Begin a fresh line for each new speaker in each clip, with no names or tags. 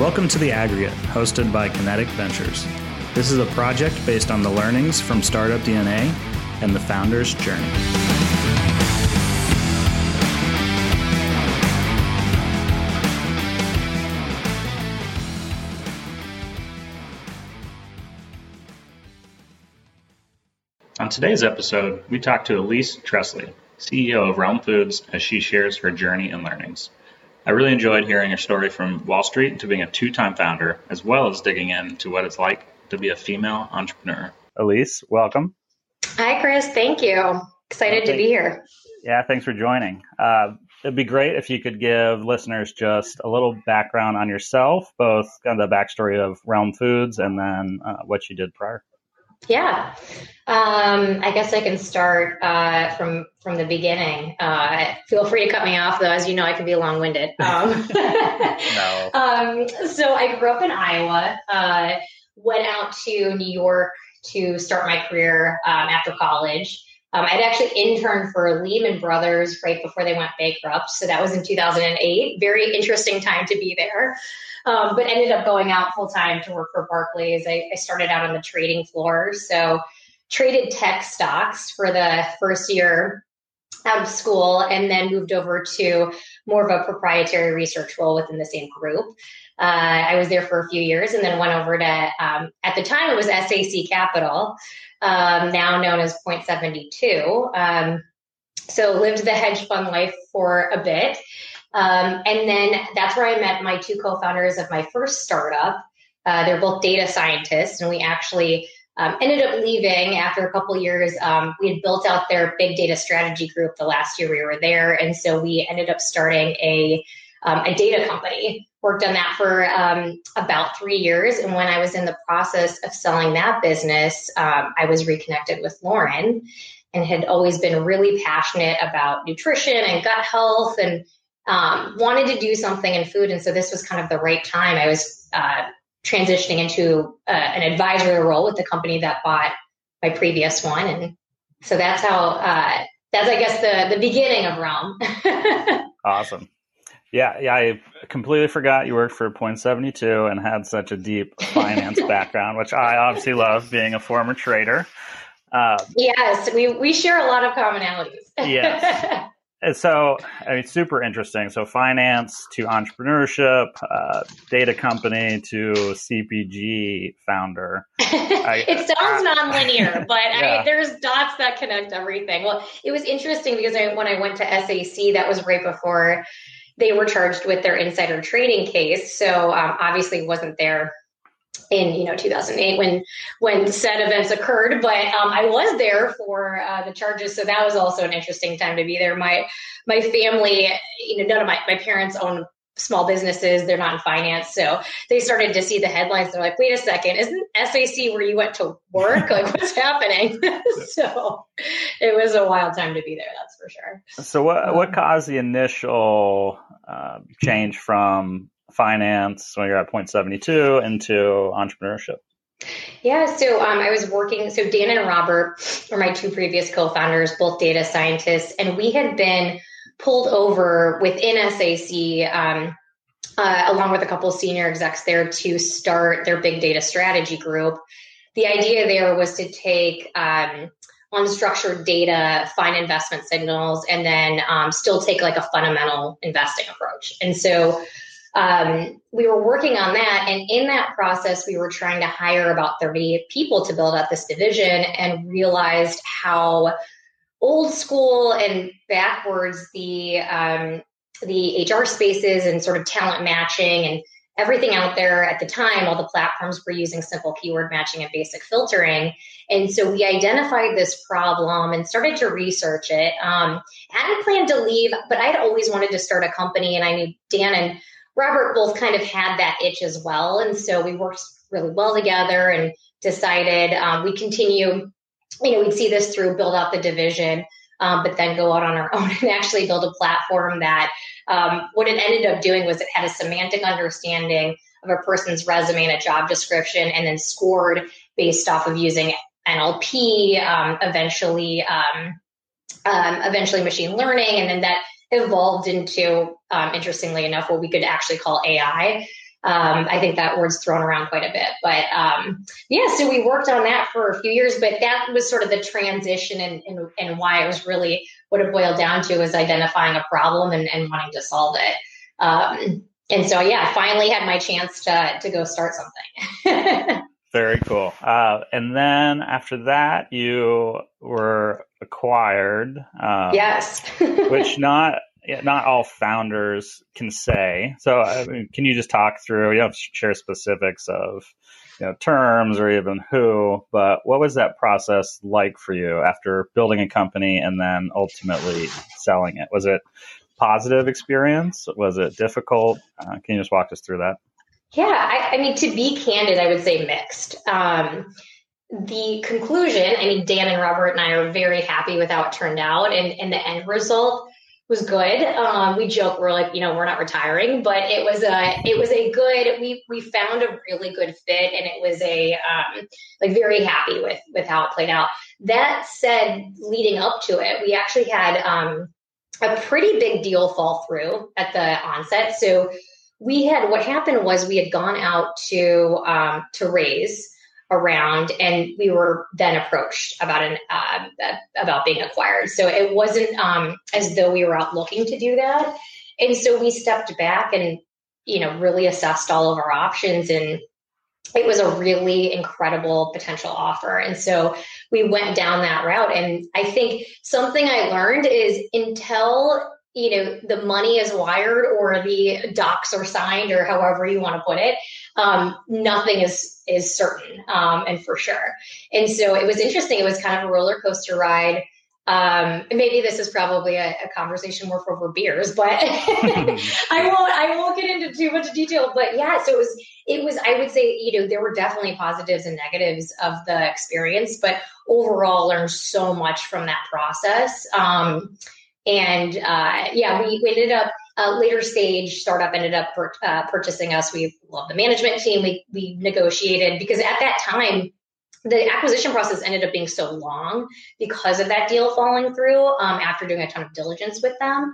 Welcome to The Aggregate, hosted by Kinetic Ventures. This is a project based on the learnings from Startup DNA and the founder's journey. On today's episode, we talk to Elise Tresley, CEO of Realm Foods, as she shares her journey and learnings. I really enjoyed hearing your story from Wall Street to being a two time founder, as well as digging into what it's like to be a female entrepreneur. Elise, welcome.
Hi, Chris. Thank you. Excited well, to be here.
Yeah, thanks for joining. Uh, it'd be great if you could give listeners just a little background on yourself, both kind of the backstory of Realm Foods and then uh, what you did prior.
Yeah, um, I guess I can start uh, from from the beginning. Uh, feel free to cut me off, though. As you know, I can be long winded. Um, no. Um, so I grew up in Iowa. Uh, went out to New York to start my career um, after college. Um, I'd actually interned for Lehman Brothers right before they went bankrupt. So that was in 2008. Very interesting time to be there um, but ended up going out full time to work for Barclays. I, I started out on the trading floor, so traded tech stocks for the first year out of school, and then moved over to more of a proprietary research role within the same group. Uh, I was there for a few years, and then went over to um, at the time it was SAC Capital, um, now known as Point Seventy Two. Um, so lived the hedge fund life for a bit um, and then that's where I met my two co-founders of my first startup. Uh, they're both data scientists, and we actually um, ended up leaving after a couple years. Um, we had built out their big data strategy group the last year we were there, and so we ended up starting a um, a data company. Worked on that for um, about three years, and when I was in the process of selling that business, um, I was reconnected with Lauren, and had always been really passionate about nutrition and gut health and um, wanted to do something in food. And so this was kind of the right time. I was uh, transitioning into uh, an advisory role with the company that bought my previous one. And so that's how, uh, that's, I guess, the, the beginning of Realm.
awesome. Yeah, yeah, I completely forgot you worked for Point Seventy Two and had such a deep finance background, which I obviously love, being a former trader.
Uh, yes, we we share a lot of commonalities.
yes, And so, I mean, super interesting. So, finance to entrepreneurship, uh, data company to CPG founder.
I, it sounds uh, nonlinear, but yeah. I, there's dots that connect everything. Well, it was interesting because I, when I went to SAC, that was right before they were charged with their insider trading case. So, um, obviously, wasn't there in you know 2008 when when said events occurred but um, i was there for uh, the charges so that was also an interesting time to be there. My my family you know none of my, my parents own small businesses. They're not in finance so they started to see the headlines. They're like wait a second isn't sac where you went to work? Like what's happening? So it was a wild time to be there that's for sure.
So what what caused the initial uh, change from finance when you're at point 72 into entrepreneurship?
Yeah, so um, I was working. So Dan and Robert were my two previous co-founders, both data scientists, and we had been pulled over within SAC um, uh, along with a couple senior execs there to start their big data strategy group. The idea there was to take um, unstructured data, find investment signals, and then um, still take like a fundamental investing approach. And so um, we were working on that. And in that process, we were trying to hire about 30 people to build up this division and realized how old school and backwards the um, the HR spaces and sort of talent matching and everything out there at the time, all the platforms were using simple keyword matching and basic filtering. And so we identified this problem and started to research it. Um, hadn't planned to leave, but I'd always wanted to start a company, and I knew Dan and Robert both kind of had that itch as well. And so we worked really well together and decided um, we continue, you know, we'd see this through, build out the division, um, but then go out on our own and actually build a platform that um, what it ended up doing was it had a semantic understanding of a person's resume and a job description and then scored based off of using NLP, um, eventually, um, um, eventually machine learning. And then that evolved into, um, interestingly enough, what we could actually call AI. Um, I think that word's thrown around quite a bit, but um, yeah. So we worked on that for a few years, but that was sort of the transition and, and, why it was really what it boiled down to was identifying a problem and, and wanting to solve it. Um, and so, yeah, finally had my chance to to go start something.
Very cool. Uh, and then after that, you were acquired.
Um, yes.
which not not all founders can say. So, I mean, can you just talk through? You don't share specifics of you know terms or even who, but what was that process like for you after building a company and then ultimately selling it? Was it positive experience? Was it difficult? Uh, can you just walk us through that?
Yeah, I, I, mean, to be candid, I would say mixed. Um, the conclusion, I mean, Dan and Robert and I are very happy with how it turned out, and, and the end result was good. Um, we joke we're like, you know, we're not retiring, but it was a it was a good. We we found a really good fit, and it was a um, like very happy with with how it played out. That said, leading up to it, we actually had um, a pretty big deal fall through at the onset. So we had what happened was we had gone out to um, to raise around and we were then approached about an uh, about being acquired. So it wasn't um, as though we were out looking to do that. And so we stepped back and you know really assessed all of our options and it was a really incredible potential offer. And so we went down that route. And i think something i learned is until you know the money is wired or the docs are signed or however you want to put it um, nothing is is certain um, and for sure. And so it was interesting it was kind of a roller coaster ride. Um, maybe this is probably a, a conversation more for over beers but i won't i won't get into too much detail but yeah so it was it was i would say you know there were definitely positives and negatives of the experience but overall learned so much from that process um, and uh, yeah, we, we ended up uh, later stage startup ended up per, uh, purchasing us. We love the management team. We we negotiated because at that time the acquisition process ended up being so long because of that deal falling through. Um, after doing a ton of diligence with them,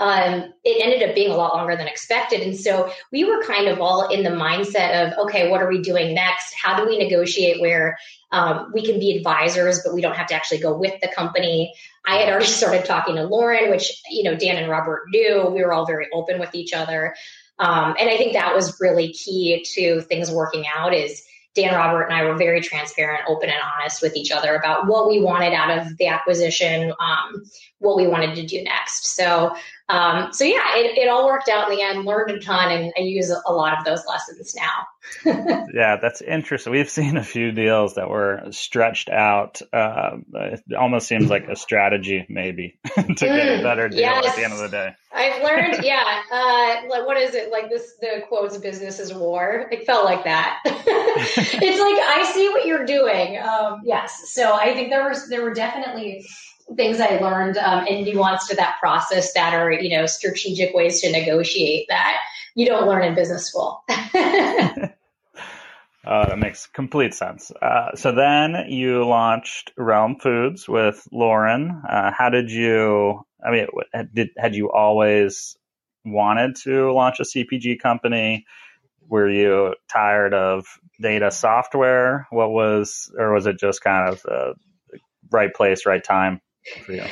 um, it ended up being a lot longer than expected. And so we were kind of all in the mindset of, okay, what are we doing next? How do we negotiate where um, we can be advisors, but we don't have to actually go with the company? I had already started talking to Lauren, which, you know, Dan and Robert knew. We were all very open with each other. Um, and I think that was really key to things working out is Dan, Robert, and I were very transparent, open, and honest with each other about what we wanted out of the acquisition, um, what we wanted to do next. So, um, so yeah, it, it all worked out in the end. Learned a ton, and I use a lot of those lessons now.
yeah, that's interesting. We've seen a few deals that were stretched out. Uh, it almost seems like a strategy, maybe, to mm, get a better deal yes. at the end of the day.
I've learned, yeah. Uh, like, what is it? Like this, the quotes "business is war." It felt like that. it's like I see what you're doing. Um, yes, so I think there was there were definitely things I learned um, and nuance to that process that are, you know, strategic ways to negotiate that you don't learn in business school. uh,
that makes complete sense. Uh, so then you launched Realm Foods with Lauren. Uh, how did you? I mean, did had you always wanted to launch a CPG company? Were you tired of data software? What was, or was it just kind of the right place, right time? For you?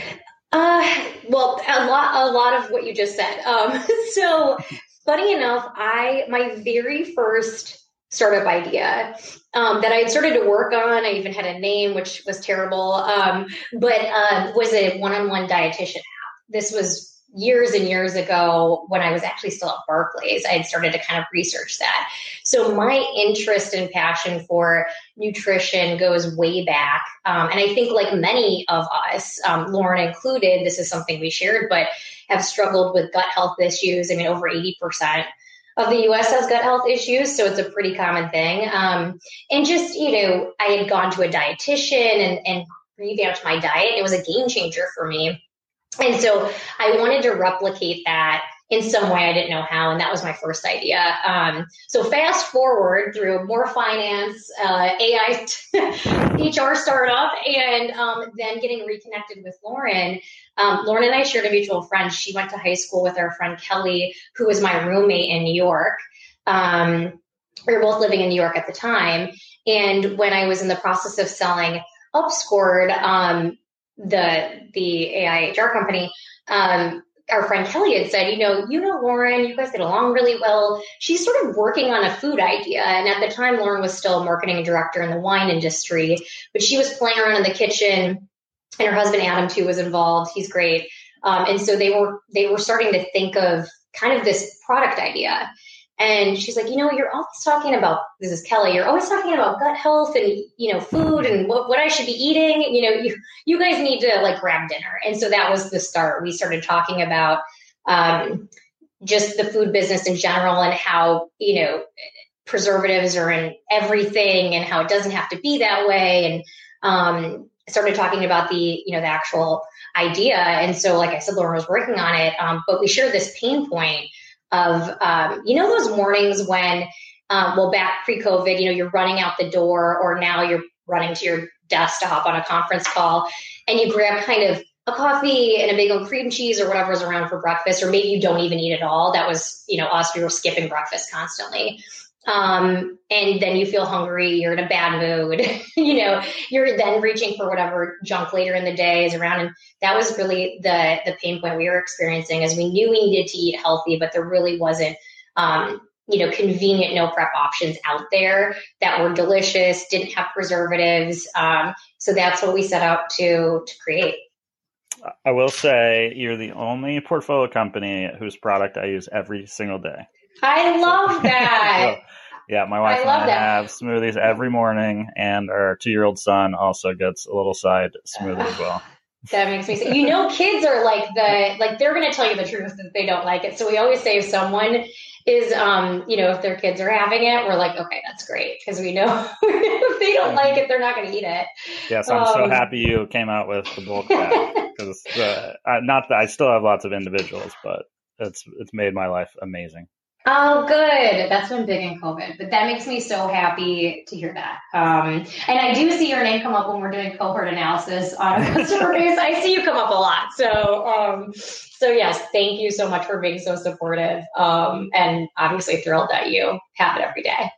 Uh, well, a lot, a lot of what you just said. Um, so funny enough, I, my very first startup idea um, that I had started to work on. I even had a name, which was terrible, um, but uh, was a one-on-one dietitian app. This was years and years ago when I was actually still at Barclays, I had started to kind of research that. So my interest and passion for nutrition goes way back. Um, and I think, like many of us, um, Lauren included, this is something we shared, but have struggled with gut health issues. I mean, over 80% of the US has gut health issues, so it's a pretty common thing. Um, and just, you know, I had gone to a dietitian and, and revamped my diet. And it was a game changer for me and so I wanted to replicate that in some way. I didn't know how, and that was my first idea. Um, so fast forward through more finance, uh, AI, HR startup, and um, then getting reconnected with Lauren. Um, Lauren and I shared a mutual friend. She went to high school with our friend Kelly, who was my roommate in New York. Um, we were both living in New York at the time. And when I was in the process of selling Upscored, um, the the AI HR company, um, our friend Kelly had said, you know, you know Lauren, you guys get along really well. She's sort of working on a food idea. And at the time, Lauren was still a marketing director in the wine industry, but she was playing around in the kitchen and her husband Adam too was involved. He's great. Um, and so they were they were starting to think of kind of this product idea. And she's like, you know, you're always talking about this is Kelly. You're always talking about gut health and you know food and what, what I should be eating. You know, you you guys need to like grab dinner. And so that was the start. We started talking about um, just the food business in general and how you know preservatives are in everything and how it doesn't have to be that way. And um, started talking about the you know the actual idea. And so, like I said, Lauren was working on it, um, but we shared this pain point of um, you know those mornings when um, well back pre-covid you know you're running out the door or now you're running to your desk to hop on a conference call and you grab kind of a coffee and a bagel and cream cheese or whatever's around for breakfast or maybe you don't even eat at all. That was you know us. We were skipping breakfast constantly um, and then you feel hungry, you're in a bad mood, you know, you're then reaching for whatever junk later in the day is around. And that was really the, the pain point we were experiencing as we knew we needed to eat healthy, but there really wasn't, um, you know, convenient no prep options out there that were delicious, didn't have preservatives. Um, so that's what we set out to, to create.
I will say you're the only portfolio company whose product I use every single day.
I love that. so,
yeah, my wife I and I that. have smoothies every morning, and our two-year-old son also gets a little side smoothie as well.
That makes me say, you know, kids are like the like they're going to tell you the truth that they don't like it. So we always say if someone is, um, you know, if their kids are having it, we're like, okay, that's great because we know if they don't like it, they're not going to eat it.
Yes, I'm um, so happy you came out with the bulk pack because not that I still have lots of individuals, but it's it's made my life amazing.
Oh, good. That's been big in COVID, but that makes me so happy to hear that. Um, and I do see your name come up when we're doing cohort analysis on customer base. I see you come up a lot. So, um, so yes, thank you so much for being so supportive. Um, and obviously thrilled that you have it every day.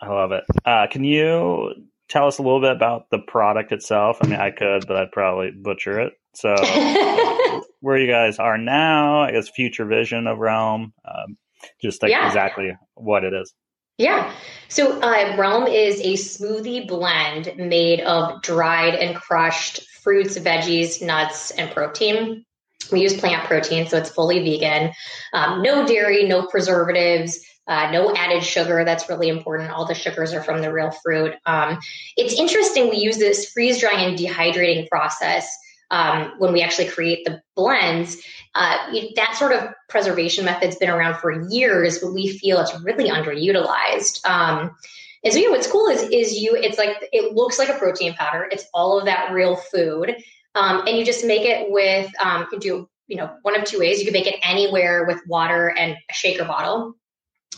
I love it. Uh, can you tell us a little bit about the product itself? I mean, I could, but I'd probably butcher it. So, where you guys are now, I guess, future vision of Realm. Um, just like yeah. exactly what it is.
Yeah. So uh, Realm is a smoothie blend made of dried and crushed fruits, veggies, nuts, and protein. We use plant protein, so it's fully vegan. Um, no dairy, no preservatives, uh, no added sugar. That's really important. All the sugars are from the real fruit. Um, it's interesting. We use this freeze drying and dehydrating process um, when we actually create the blends. Uh, that sort of preservation method's been around for years, but we feel it's really underutilized. Um, and so, know, what's cool is is you. It's like it looks like a protein powder. It's all of that real food, um, and you just make it with. Um, you can do you know one of two ways. You can make it anywhere with water and a shaker bottle.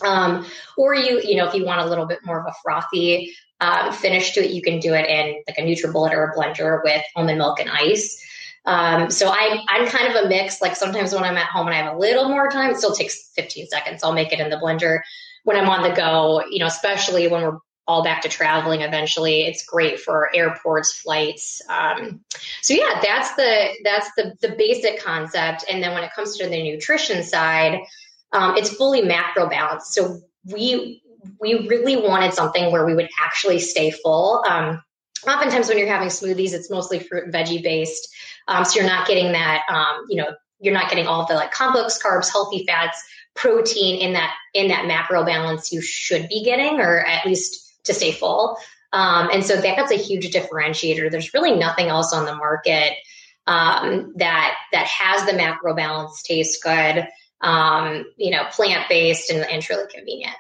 Um, or you, you know, if you want a little bit more of a frothy um, finish to it, you can do it in like a NutriBullet or a blender with almond milk and ice. Um, so I, I'm kind of a mix. Like sometimes when I'm at home and I have a little more time, it still takes 15 seconds. I'll make it in the blender. When I'm on the go, you know, especially when we're all back to traveling eventually, it's great for airports, flights. Um, so yeah, that's the that's the the basic concept. And then when it comes to the nutrition side, um, it's fully macro balanced. So we we really wanted something where we would actually stay full. Um, oftentimes when you're having smoothies, it's mostly fruit and veggie based. Um, so you're not getting that, um, you know, you're not getting all the like complex carbs, healthy fats, protein in that in that macro balance you should be getting, or at least to stay full. Um, and so that, that's a huge differentiator. There's really nothing else on the market um, that that has the macro balance, tastes good, um, you know, plant based and, and truly convenient.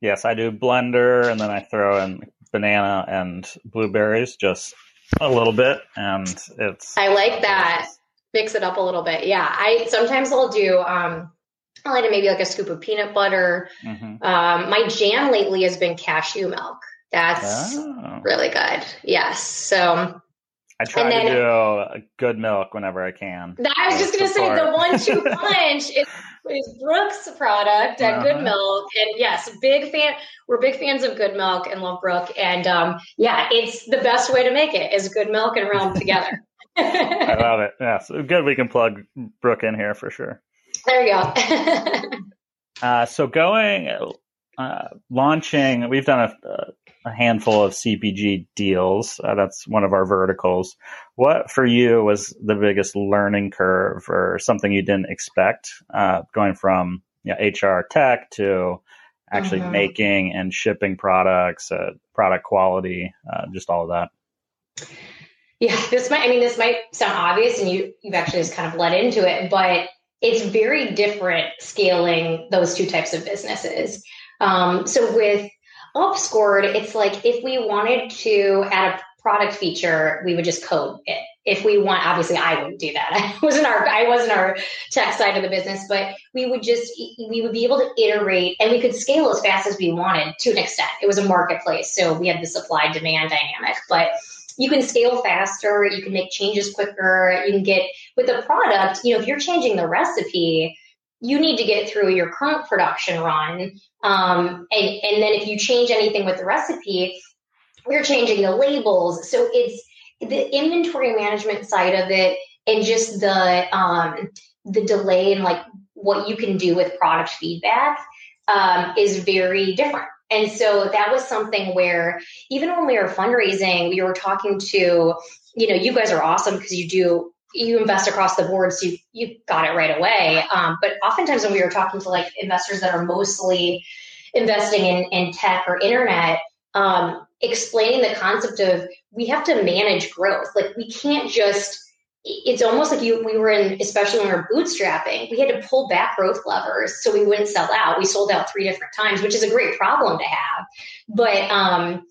Yes, I do blender, and then I throw in banana and blueberries, just a little bit, and it's.
I like that. Mix it up a little bit. Yeah, I sometimes I'll do. Um, I like to maybe like a scoop of peanut butter. Mm-hmm. Um, my jam lately has been cashew milk. That's oh. really good. Yes. So
I try then, to do good milk whenever I can.
I was just going to say the one-two punch. It's is Brooke's product at uh-huh. Good Milk, and yes, big fan. We're big fans of Good Milk and love Brooke, and um, yeah, it's the best way to make it is Good Milk and Realm together.
I love it. Yeah, so good. We can plug Brooke in here for sure.
There you go.
uh, so going uh, launching, we've done a, a, handful of CPG deals. Uh, that's one of our verticals. What for you was the biggest learning curve, or something you didn't expect, uh, going from you know, HR tech to actually mm-hmm. making and shipping products, uh, product quality, uh, just all of that.
Yeah, this might. I mean, this might sound obvious, and you you've actually just kind of led into it, but it's very different scaling those two types of businesses. Um, so with Upscored, it's like if we wanted to add a product feature, we would just code it. If we want, obviously, I wouldn't do that. I wasn't our I wasn't our tech side of the business, but we would just we would be able to iterate and we could scale as fast as we wanted to an extent. It was a marketplace, so we had the supply demand dynamic, but you can scale faster, you can make changes quicker, you can get with a product, you know, if you're changing the recipe, you need to get through your current production run. Um, and, and then if you change anything with the recipe, you're changing the labels. So it's the inventory management side of it and just the um, the delay and like what you can do with product feedback um, is very different. And so that was something where even when we were fundraising, we were talking to, you know, you guys are awesome because you do you invest across the board, so you, you got it right away. Um, but oftentimes when we were talking to like investors that are mostly investing in, in tech or internet, um, explaining the concept of we have to manage growth. Like we can't just it's almost like you we were in especially when we were bootstrapping we had to pull back growth levers so we wouldn't sell out we sold out three different times which is a great problem to have but um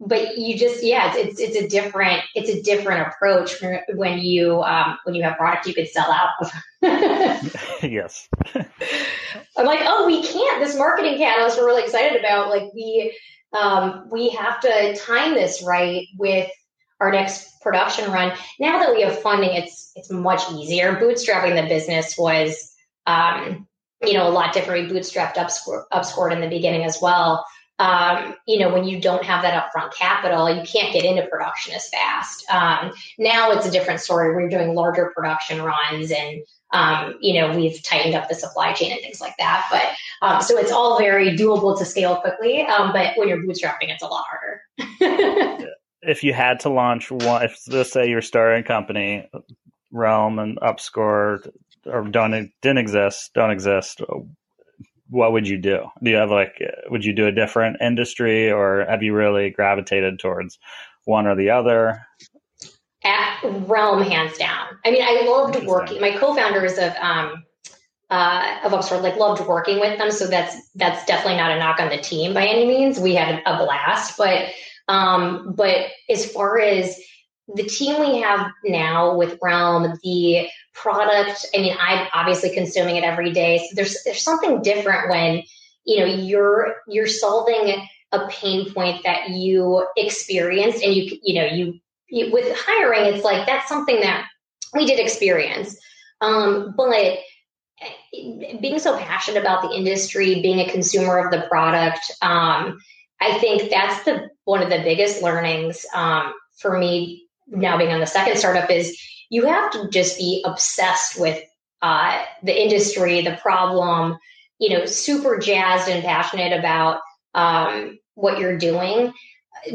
but you just yeah it's, it's, it's a different it's a different approach when you um, when you have product you could sell out
yes.
I'm like oh we can't. This marketing catalyst we're really excited about. Like we um, we have to time this right with our next production run. Now that we have funding it's it's much easier. Bootstrapping the business was um, you know a lot different. We bootstrapped upscored, upscored in the beginning as well um, you know, when you don't have that upfront capital, you can't get into production as fast. Um, now it's a different story. We're doing larger production runs and, um, you know, we've tightened up the supply chain and things like that. But um, so it's all very doable to scale quickly. Um, but when you're bootstrapping, it's a lot harder.
if you had to launch one, if let's say you're starting a company, Realm and Upscore or don't didn't exist, don't exist what would you do? Do you have like, would you do a different industry or have you really gravitated towards one or the other?
At Realm, hands down. I mean, I loved working. My co-founders of um, uh, of Upscored like loved working with them, so that's that's definitely not a knock on the team by any means. We had a blast, but um, but as far as the team we have now with Realm, the product, I mean, I'm obviously consuming it every day. So there's there's something different when, you know, you're you're solving a pain point that you experienced and you you know, you, you with hiring, it's like that's something that we did experience. Um, but being so passionate about the industry, being a consumer of the product, um, I think that's the one of the biggest learnings um, for me now being on the second startup is you have to just be obsessed with uh, the industry, the problem, you know, super jazzed and passionate about um, what you're doing.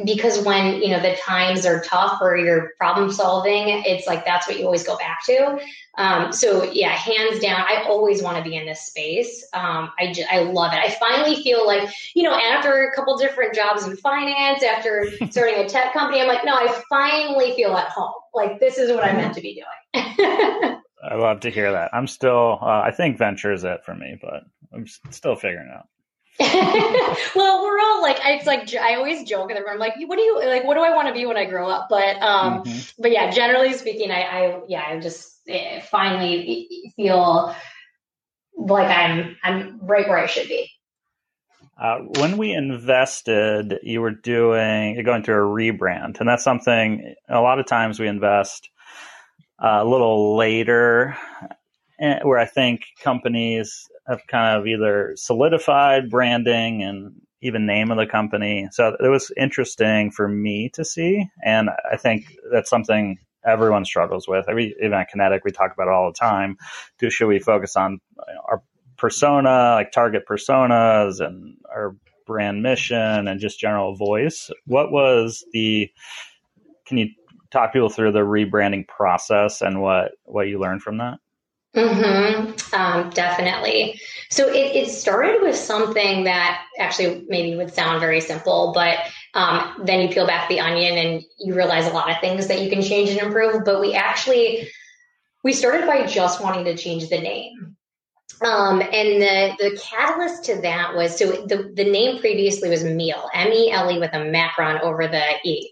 Because when you know the times are tough or you're problem solving, it's like that's what you always go back to. Um, so yeah, hands down, I always want to be in this space. Um, I just, I love it. I finally feel like you know after a couple different jobs in finance, after starting a tech company, I'm like, no, I finally feel at home. Like this is what I'm meant to be doing.
I love to hear that. I'm still, uh, I think venture is it for me, but I'm still figuring out.
well, we're all like, it's like I always joke with everyone. I'm like, what do you like? What do I want to be when I grow up? But, um, mm-hmm. but yeah, generally speaking, I, I yeah, I just Eh, finally feel like I'm I'm right where I should be.
Uh, when we invested, you were doing you're going through a rebrand, and that's something a lot of times we invest uh, a little later, eh, where I think companies have kind of either solidified branding and even name of the company. So it was interesting for me to see. And I think that's something everyone struggles with. Every even at Kinetic, we talk about it all the time. Do should we focus on our persona, like target personas, and our brand mission, and just general voice? What was the? Can you talk people through the rebranding process and what what you learned from that?
Mm-hmm. Um, definitely. So it, it started with something that actually maybe would sound very simple, but um, then you peel back the onion and you realize a lot of things that you can change and improve. But we actually we started by just wanting to change the name. Um, and the the catalyst to that was so the the name previously was Meal M E L E with a macron over the E.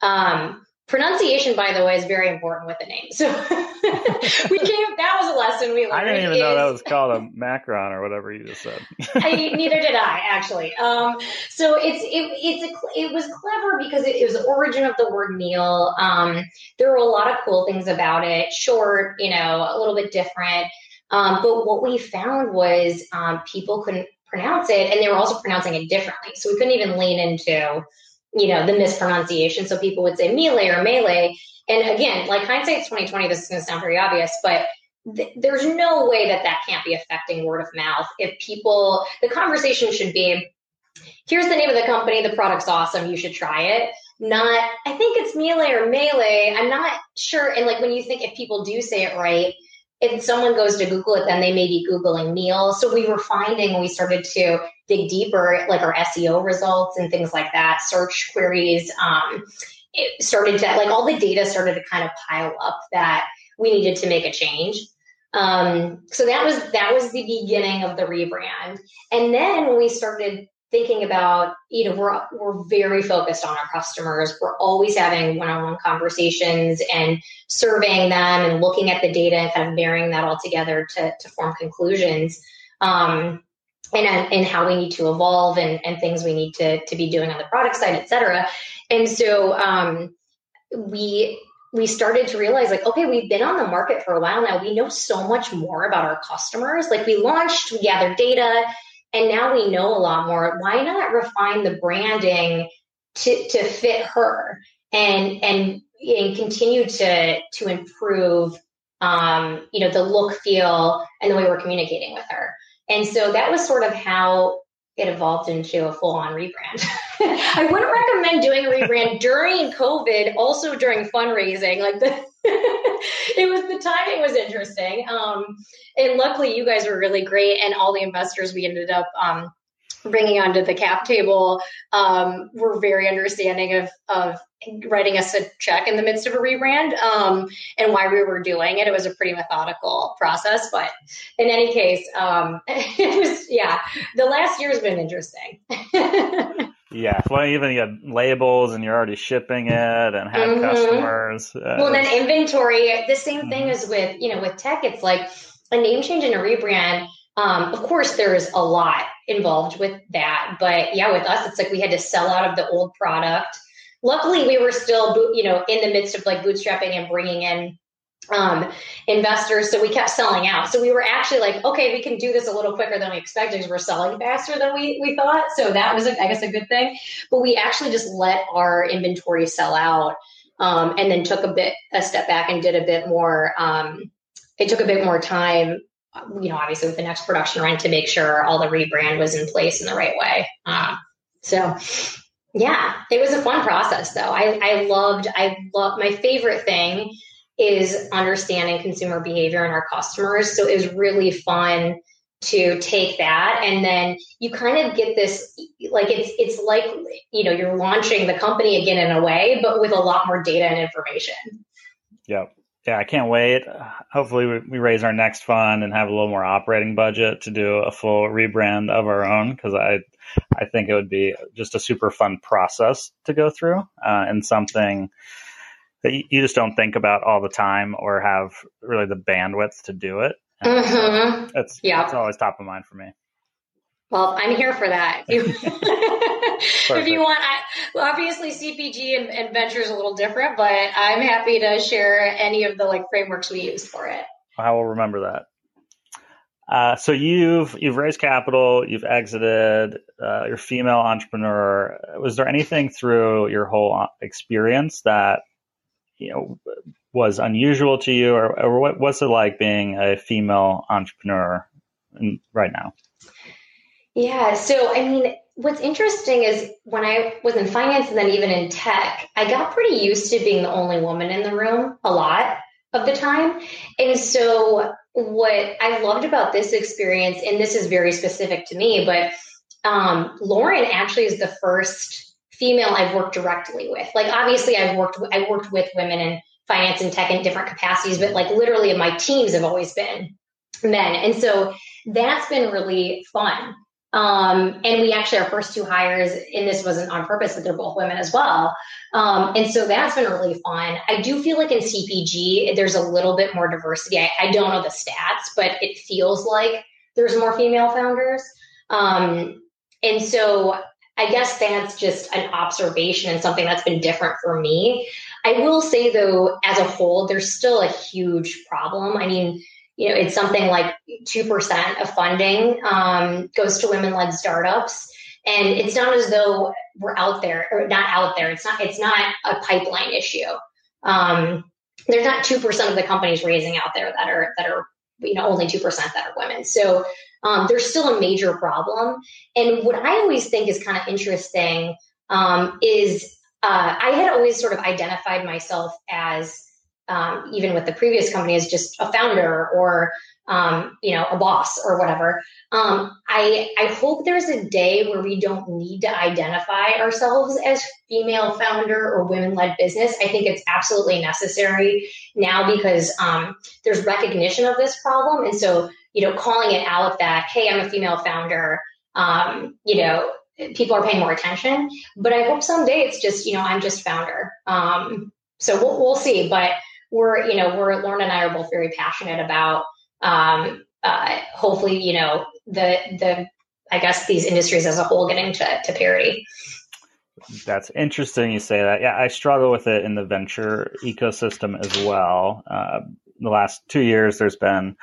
Um, Pronunciation, by the way, is very important with the name. So we came. That was a lesson we learned.
I didn't even is, know that was called a macron or whatever you just said.
I, neither did I actually. Um, so it's it, it's a, it was clever because it, it, was the origin of the word meal. Um, there were a lot of cool things about it. Short, you know, a little bit different. Um, but what we found was um, people couldn't pronounce it, and they were also pronouncing it differently. So we couldn't even lean into you know, the mispronunciation. So people would say melee or melee. And again, like hindsight's 2020, this is going to sound very obvious, but th- there's no way that that can't be affecting word of mouth. If people, the conversation should be, here's the name of the company, the product's awesome, you should try it. Not, I think it's melee or melee. I'm not sure. And like when you think if people do say it right, if someone goes to Google it, then they may be Googling meal. So we were finding when we started to dig deeper, like our SEO results and things like that, search queries. Um, it started to, like, all the data started to kind of pile up that we needed to make a change. Um, so that was that was the beginning of the rebrand. And then when we started thinking about, you know, we're we're very focused on our customers. We're always having one-on-one conversations and surveying them and looking at the data and kind of marrying that all together to to form conclusions. Um, and, and how we need to evolve and, and things we need to, to be doing on the product side, et cetera. And so um, we we started to realize like okay we've been on the market for a while now we know so much more about our customers like we launched we gathered data and now we know a lot more why not refine the branding to to fit her and and and continue to to improve um, you know the look feel and the way we're communicating with her and so that was sort of how it evolved into a full on rebrand. I wouldn't recommend doing a rebrand during COVID, also during fundraising. Like the, it was the timing was interesting. Um, and luckily, you guys were really great, and all the investors we ended up um, bringing onto the cap table um, were very understanding of of writing us a check in the midst of a rebrand um, and why we were doing it. It was a pretty methodical process, but in any case, um, it was yeah. The last year has been interesting.
yeah, well, even you had labels and you're already shipping it and had mm-hmm. customers.
Uh, well, then inventory. The same thing mm-hmm. as with you know with tech. It's like a name change and a rebrand. Um, of course, there's a lot involved with that, but yeah, with us, it's like we had to sell out of the old product luckily we were still you know in the midst of like bootstrapping and bringing in um, investors so we kept selling out. So we were actually like okay we can do this a little quicker than we expected because we're selling faster than we, we thought. So that was i guess a good thing. But we actually just let our inventory sell out um, and then took a bit a step back and did a bit more um, it took a bit more time you know obviously with the next production run to make sure all the rebrand was in place in the right way. Uh, so yeah, it was a fun process though. I, I loved, I love my favorite thing is understanding consumer behavior and our customers. So it was really fun to take that. And then you kind of get this like it's it's like you know you're launching the company again in a way but with a lot more data and information.
Yeah yeah i can't wait. Hopefully we, raise our next fund and have a little more operating budget to do a full rebrand of our own because i I think it would be just a super fun process to go through uh, and something that you just don't think about all the time or have really the bandwidth to do it. Mm-hmm. It's, yeah. it's always top of mind for me.
Well, I'm here for that. If you, want, I, well, obviously CPG and, and venture is a little different, but I'm happy to share any of the like frameworks we use for it.
I will remember that. Uh, so you've you've raised capital, you've exited, uh, you're a female entrepreneur. Was there anything through your whole experience that you know was unusual to you, or, or what, what's it like being a female entrepreneur in, right now?
Yeah, so I mean, what's interesting is when I was in finance and then even in tech, I got pretty used to being the only woman in the room a lot of the time. And so what I loved about this experience, and this is very specific to me, but um, Lauren actually is the first female I've worked directly with. Like obviously I've worked I worked with women in finance and tech in different capacities, but like literally my teams have always been men. And so that's been really fun. Um, and we actually, our first two hires, and this wasn't on purpose, but they're both women as well. Um, and so that's been really fun. I do feel like in CPG, there's a little bit more diversity. I, I don't know the stats, but it feels like there's more female founders. Um, and so I guess that's just an observation and something that's been different for me. I will say though, as a whole, there's still a huge problem. I mean, you know, it's something like 2% of funding um, goes to women led startups. And it's not as though we're out there or not out there. It's not, it's not a pipeline issue. Um, there's not 2% of the companies raising out there that are, that are, you know, only 2% that are women. So um, there's still a major problem. And what I always think is kind of interesting um, is uh, I had always sort of identified myself as um, even with the previous company as just a founder or um, you know a boss or whatever. Um, I, I hope there's a day where we don't need to identify ourselves as female founder or women led business. I think it's absolutely necessary now because um, there's recognition of this problem. And so you know calling it out that hey i'm a female founder um, you know people are paying more attention but i hope someday it's just you know i'm just founder um, so we'll, we'll see but we're, you know, we're Lauren and I are both very passionate about um, uh, hopefully, you know, the the I guess these industries as a whole getting to, to parity.
That's interesting you say that. Yeah, I struggle with it in the venture ecosystem as well. Uh, the last two years, there's been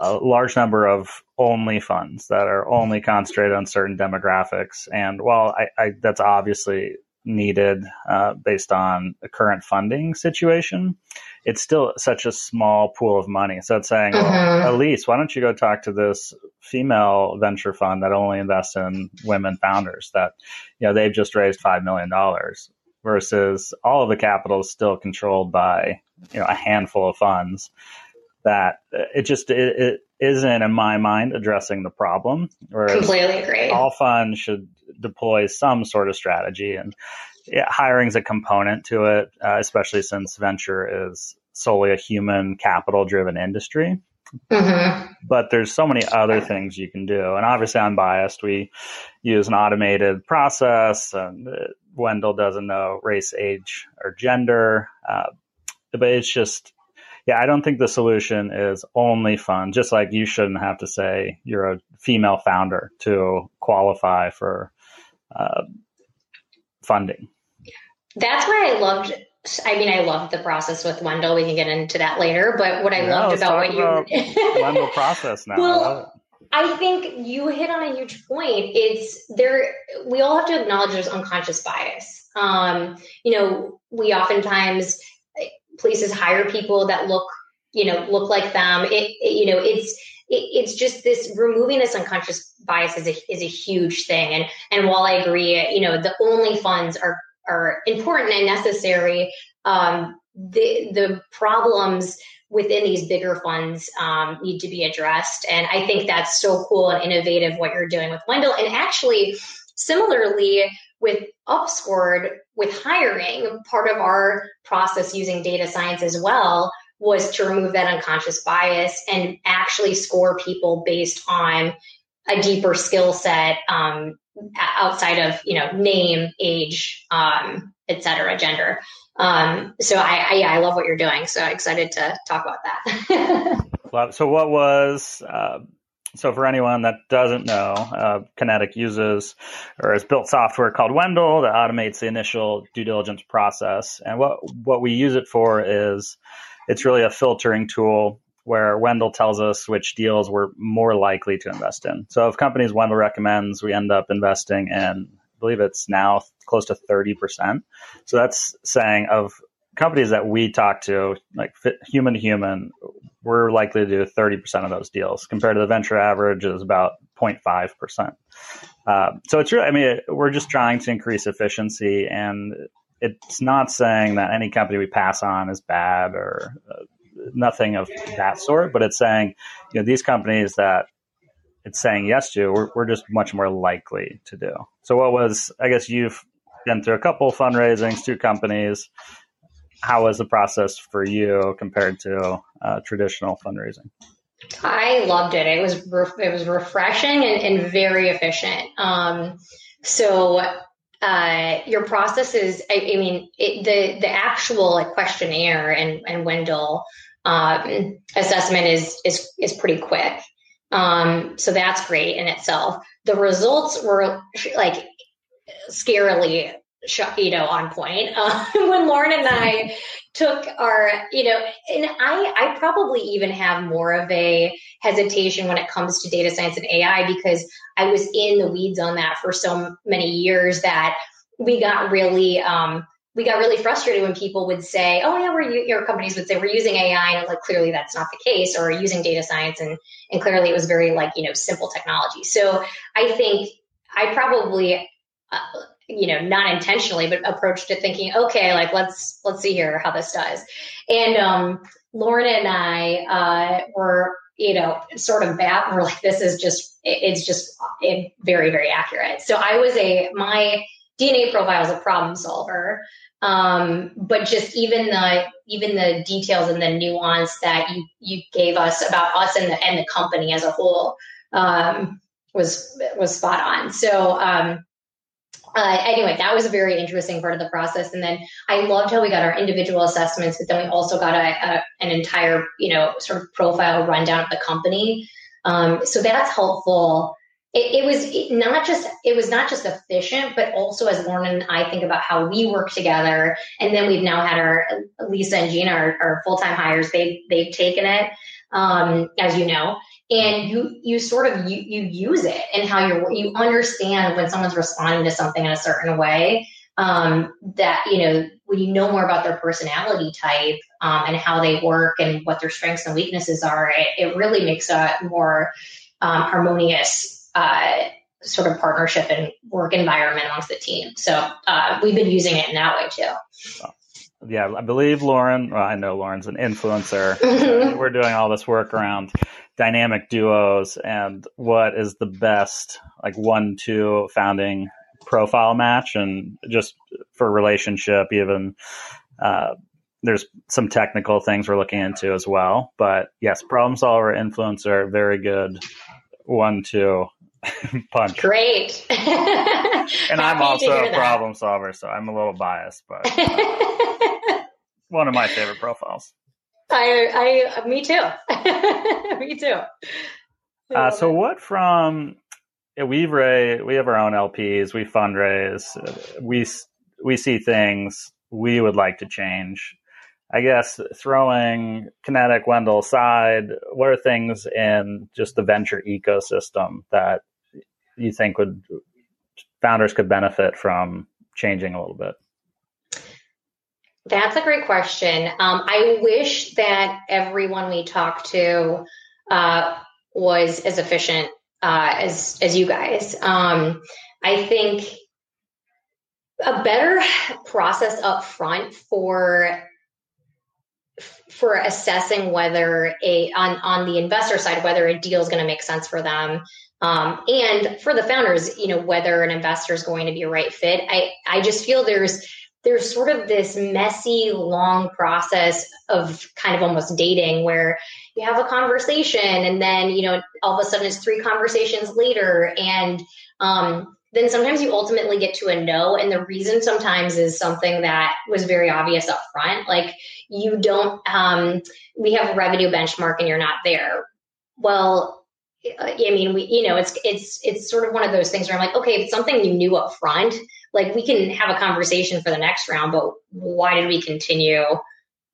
a large number of only funds that are only concentrated on certain demographics. And while I, I that's obviously needed uh, based on the current funding situation, it's still such a small pool of money. So it's saying, mm-hmm. well, Elise, why don't you go talk to this female venture fund that only invests in women founders that, you know, they've just raised $5 million versus all of the capital is still controlled by, you know, a handful of funds that it just, it, it isn't in my mind addressing the problem.
Whereas Completely agree.
All funds should deploy some sort of strategy and yeah, hiring is a component to it, uh, especially since venture is solely a human capital driven industry. Mm-hmm. But there's so many other things you can do. And obviously, I'm biased. We use an automated process, and uh, Wendell doesn't know race, age, or gender. Uh, but it's just, yeah, I don't think the solution is only fun. Just like you shouldn't have to say you're a female founder to qualify for uh, funding.
That's why I loved. I mean, I loved the process with Wendell. We can get into that later. But what I yeah, loved about what
about you Wendell process now.
Well, I, I think you hit on a huge point. It's there. We all have to acknowledge there's unconscious bias. Um, you know, we oftentimes places hire people that look, you know, look like them. It, it you know, it's it's just this removing this unconscious bias is a, is a huge thing. And and while I agree, you know, the only funds are are important and necessary. Um, the the problems within these bigger funds um, need to be addressed, and I think that's so cool and innovative what you're doing with Wendell. And actually, similarly with Upscored, with hiring, part of our process using data science as well was to remove that unconscious bias and actually score people based on a deeper skill set um, outside of you know name, age, um, et cetera, gender. Um, so I, I, yeah, I love what you're doing. So excited to talk about
that. so what was uh, so for anyone that doesn't know, uh, Kinetic uses or has built software called Wendell that automates the initial due diligence process. And what what we use it for is it's really a filtering tool where Wendell tells us which deals we're more likely to invest in. So if companies Wendell recommends, we end up investing in, I believe it's now close to 30%. So that's saying of companies that we talk to, like human to human, we're likely to do 30% of those deals compared to the venture average is about 0.5%. Uh, so it's really, I mean, we're just trying to increase efficiency and it's not saying that any company we pass on is bad or uh, nothing of that sort, but it's saying, you know, these companies that it's saying yes to, we're, we're just much more likely to do. So what was, I guess you've been through a couple fundraisings, two companies. How was the process for you compared to uh, traditional fundraising?
I loved it. It was re- it was refreshing and, and very efficient. Um, so uh, your process is, I, I mean, it, the the actual like, questionnaire and and Wendell um, assessment is is is pretty quick. Um, so that's great in itself. The results were like scarily, you know, on point. Uh, when Lauren and I took our, you know, and I I probably even have more of a hesitation when it comes to data science and AI because I was in the weeds on that for so many years that we got really um, we got really frustrated when people would say, "Oh yeah, we're your companies would say we're using AI," and like clearly that's not the case, or using data science, and and clearly it was very like you know simple technology. So I think I probably. Uh, you know, not intentionally, but approached it thinking, okay, like let's let's see here how this does. And um, Lauren and I uh, were, you know, sort of bat. We're like, this is just, it's just it, very very accurate. So I was a my DNA profile is a problem solver. Um, but just even the even the details and the nuance that you you gave us about us and the and the company as a whole um, was was spot on. So um, uh, anyway, that was a very interesting part of the process. And then I loved how we got our individual assessments, but then we also got a, a an entire you know sort of profile rundown of the company. Um, so that's helpful it, it was not just it was not just efficient, but also as Lauren and I think about how we work together, and then we've now had our Lisa and Gina, our, our full time hires. They they've taken it, um, as you know, and you you sort of you, you use it and how you you understand when someone's responding to something in a certain way. Um, that you know when you know more about their personality type um, and how they work and what their strengths and weaknesses are, it, it really makes a more um, harmonious uh, sort of partnership and work environment amongst the team. So uh, we've been using it in that way too.
Yeah, I believe Lauren. Well, I know Lauren's an influencer. We're doing all this work around dynamic duos and what is the best like one two founding profile match, and just for relationship, even. Uh, there's some technical things we're looking into as well, but yes, problem solver, influencer, very good one two punch.
Great.
and I'm also a problem solver, so I'm a little biased, but uh, one of my favorite profiles.
I, I, me too. me too.
Uh, so, what from we've we have our own LPs, we fundraise, we we see things we would like to change. I guess throwing Kinetic Wendell aside, what are things in just the venture ecosystem that you think would founders could benefit from changing a little bit?
That's a great question. Um, I wish that everyone we talk to uh, was as efficient uh, as as you guys. Um, I think a better process up front for for assessing whether a on on the investor side whether a deal is going to make sense for them um, and for the founders you know whether an investor is going to be a right fit i i just feel there's there's sort of this messy long process of kind of almost dating where you have a conversation and then you know all of a sudden it's three conversations later and um, then sometimes you ultimately get to a no. And the reason sometimes is something that was very obvious up front. Like you don't, um, we have a revenue benchmark and you're not there. Well, I mean, we, you know, it's, it's, it's sort of one of those things where I'm like, okay, if it's something you knew up front, like we can have a conversation for the next round, but why did we continue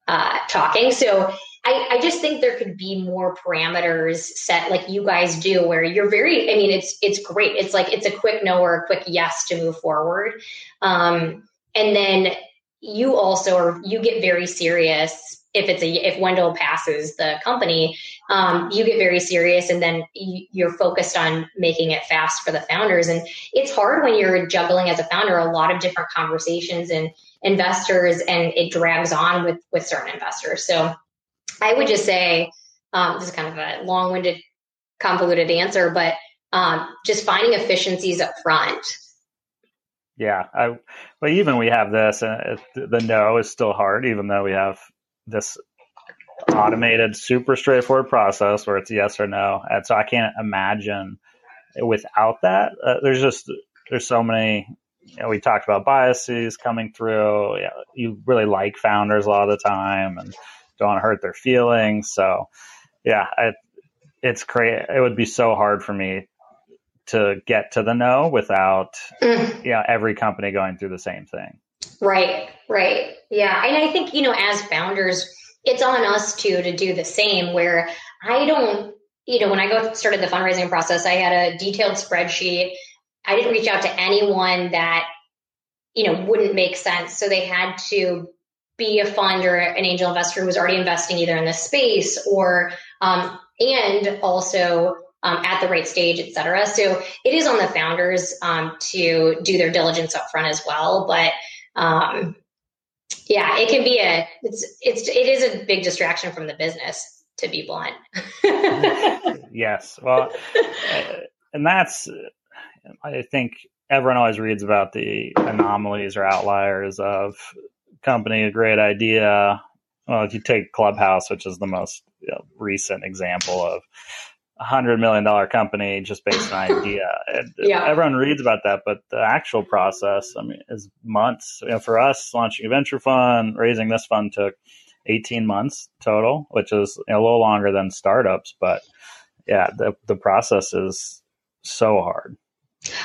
uh, talking? So I, I just think there could be more parameters set like you guys do where you're very i mean it's it's great it's like it's a quick no or a quick yes to move forward um, and then you also are you get very serious if it's a if Wendell passes the company, um, you get very serious, and then you're focused on making it fast for the founders. And it's hard when you're juggling as a founder a lot of different conversations and investors, and it drags on with with certain investors. So I would just say um, this is kind of a long winded, convoluted answer, but um, just finding efficiencies up front.
Yeah, I, but even we have this, and the no is still hard, even though we have this automated, super straightforward process where it's yes or no. And so I can't imagine without that. Uh, there's just there's so many. You know, we talked about biases coming through. You, know, you really like founders a lot of the time and don't want to hurt their feelings. So, yeah, I, it's crazy. It would be so hard for me to get to the no without mm. you know every company going through the same thing.
Right, right. Yeah. And I think, you know, as founders, it's on us too to do the same where I don't, you know, when I go started the fundraising process, I had a detailed spreadsheet. I didn't reach out to anyone that, you know, wouldn't make sense. So they had to be a fund or an angel investor who was already investing either in the space or, um, and also um, at the right stage, et cetera. So it is on the founders um, to do their diligence up front as well. But um, yeah, it can be a it's it's it is a big distraction from the business to be blunt.
yes, well, and that's I think everyone always reads about the anomalies or outliers of company a great idea. Well, if you take Clubhouse, which is the most you know, recent example of hundred million dollar company just based on idea. yeah. Everyone reads about that, but the actual process, I mean, is months. You know, for us, launching a venture fund, raising this fund took 18 months total, which is a little longer than startups. But yeah, the the process is so hard.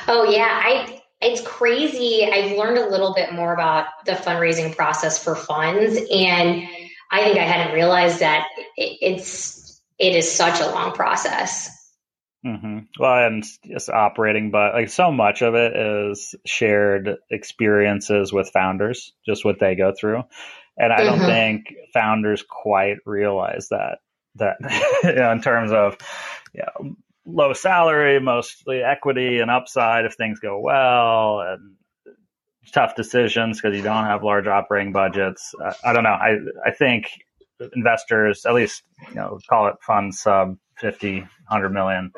Oh yeah, I it's crazy. I've learned a little bit more about the fundraising process for funds, and I think I hadn't realized that it's it is such a long process.
Mm-hmm. Well, and just operating, but like so much of it is shared experiences with founders, just what they go through. And I mm-hmm. don't think founders quite realize that, that, you know, in terms of, you know, low salary, mostly equity and upside if things go well and tough decisions because you don't have large operating budgets. Uh, I don't know. I, I think investors, at least you know, call it fund sub 50, 100 million.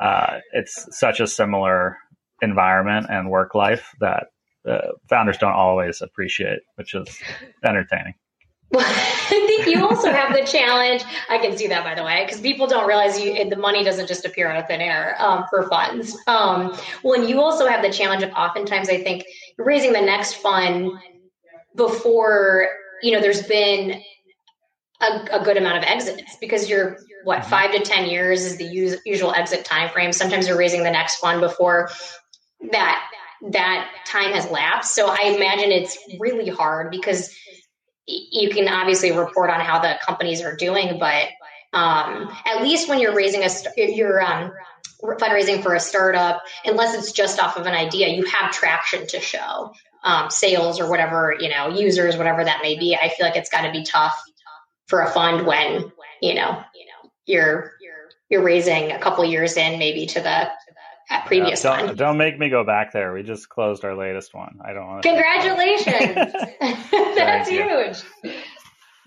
Uh, it's such a similar environment and work life that uh, founders don't always appreciate, which is entertaining.
I think you also have the challenge. I can see that, by the way, because people don't realize you the money doesn't just appear out of thin air um, for funds. Um, well, and you also have the challenge of oftentimes, I think, raising the next fund before you know there's been a, a good amount of exits because you're what mm-hmm. five to ten years is the usual exit time frame. Sometimes you're raising the next fund before that that time has lapsed. So I imagine it's really hard because you can obviously report on how the companies are doing, but um, at least when you're raising a you're um, fundraising for a startup, unless it's just off of an idea, you have traction to show. Um, sales or whatever, you know, users, whatever that may be. I feel like it's got to be tough for a fund when you know you're you're raising a couple years in maybe to the previous
yeah, don't,
fund.
Don't make me go back there. We just closed our latest one. I don't want.
to Congratulations! That's huge.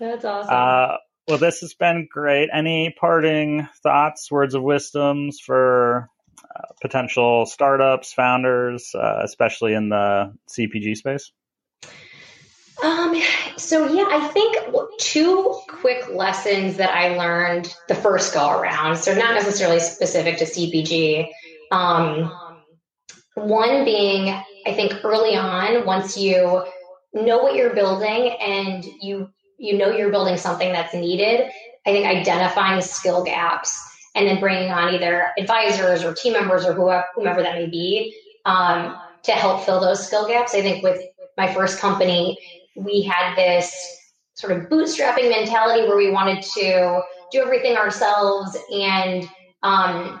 That's awesome.
Uh, well, this has been great. Any parting thoughts, words of wisdoms for uh, potential startups, founders, uh, especially in the CPG space?
Um, so yeah, I think two quick lessons that I learned the first go around. So not necessarily specific to CPG. Um, one being, I think early on, once you know what you're building and you you know you're building something that's needed, I think identifying skill gaps and then bringing on either advisors or team members or whoever, whomever that may be um, to help fill those skill gaps. I think with my first company, we had this sort of bootstrapping mentality where we wanted to do everything ourselves and um,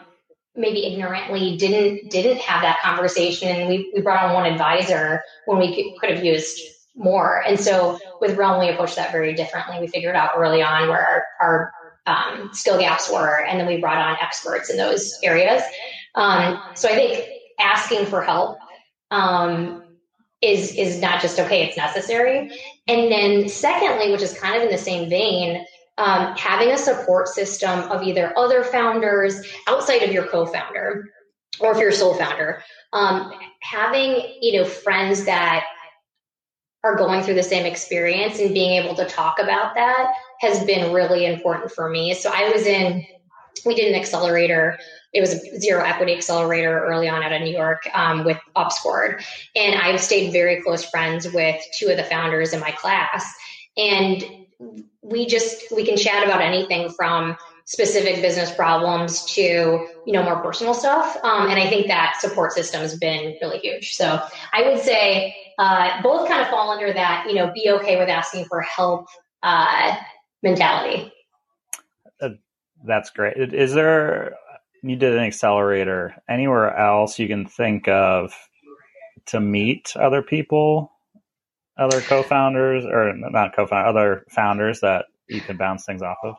maybe ignorantly didn't didn't have that conversation. And we, we brought on one advisor when we could, could have used more. And so with realm we approached that very differently. We figured out early on where our, our um, skill gaps were and then we brought on experts in those areas. Um, so i think asking for help um, is is not just okay it's necessary. And then secondly which is kind of in the same vein um, having a support system of either other founders outside of your co-founder or if you're a sole founder um, having you know friends that are going through the same experience and being able to talk about that has been really important for me. So i was in we did an accelerator it was a zero equity accelerator early on out of New York um, with Upscored. And I've stayed very close friends with two of the founders in my class. And we just we can chat about anything from specific business problems to you know more personal stuff um, and i think that support system has been really huge so i would say uh, both kind of fall under that you know be okay with asking for help uh, mentality
uh, that's great is there you did an accelerator anywhere else you can think of to meet other people other co-founders or not co-founders, other founders that you can bounce things off of?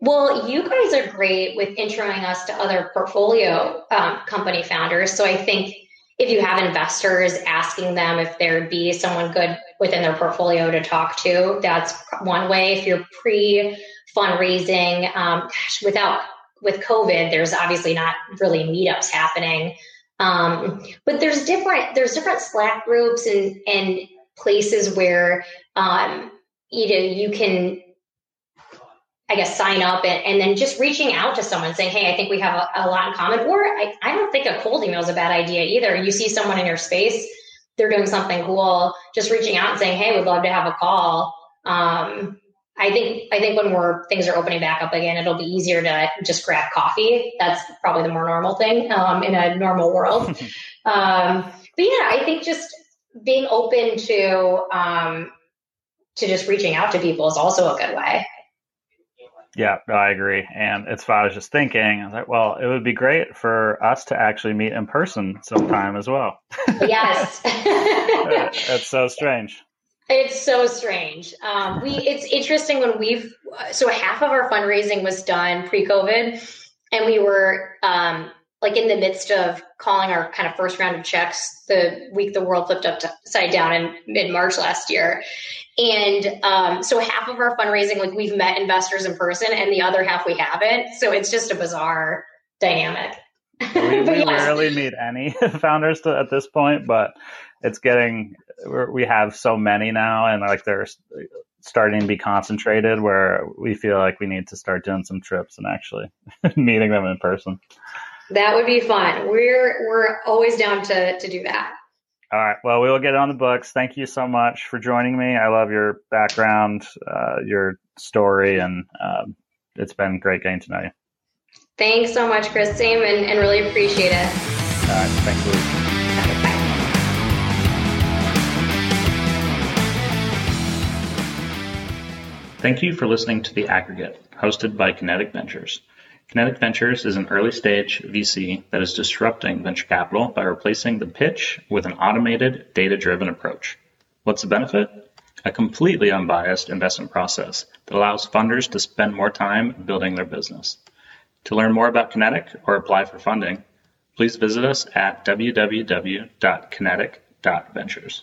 Well, you guys are great with introing us to other portfolio um, company founders. So I think if you have investors asking them if there would be someone good within their portfolio to talk to, that's one way. If you're pre fundraising, um, gosh, without with COVID, there's obviously not really meetups happening. Um, but there's different there's different Slack groups and and places where um, you know you can I guess sign up and, and, then just reaching out to someone saying, Hey, I think we have a, a lot in common. Or I, I, don't think a cold email is a bad idea either. You see someone in your space, they're doing something cool, just reaching out and saying, Hey, we'd love to have a call. Um, I think I think when we're things are opening back up again, it'll be easier to just grab coffee. That's probably the more normal thing um, in a normal world. um, but yeah, I think just being open to um, to just reaching out to people is also a good way.
Yeah, I agree. And it's what I was just thinking. I was like, well, it would be great for us to actually meet in person sometime as well.
Yes.
It's so strange.
It's so strange. Um, we it's interesting when we've so half of our fundraising was done pre-COVID, and we were um, like in the midst of calling our kind of first round of checks the week the world flipped upside down in mid March last year. And um, so half of our fundraising, like we've met investors in person, and the other half we haven't. So it's just a bizarre dynamic.
We, we yes. rarely meet any founders to, at this point, but it's getting we have so many now, and like they're starting to be concentrated where we feel like we need to start doing some trips and actually meeting them in person.
That would be fun. We're we're always down to to do that.
All right. Well, we will get it on the books. Thank you so much for joining me. I love your background, uh, your story, and um, it's been great getting to know you.
Thanks so much, Chris. Same, and, and really appreciate it.
All right. Thanks, Luke.
Thank you for listening to The Aggregate, hosted by Kinetic Ventures. Kinetic Ventures is an early stage VC that is disrupting venture capital by replacing the pitch with an automated, data driven approach. What's the benefit? A completely unbiased investment process that allows funders to spend more time building their business. To learn more about Kinetic or apply for funding, please visit us at www.kinetic.ventures.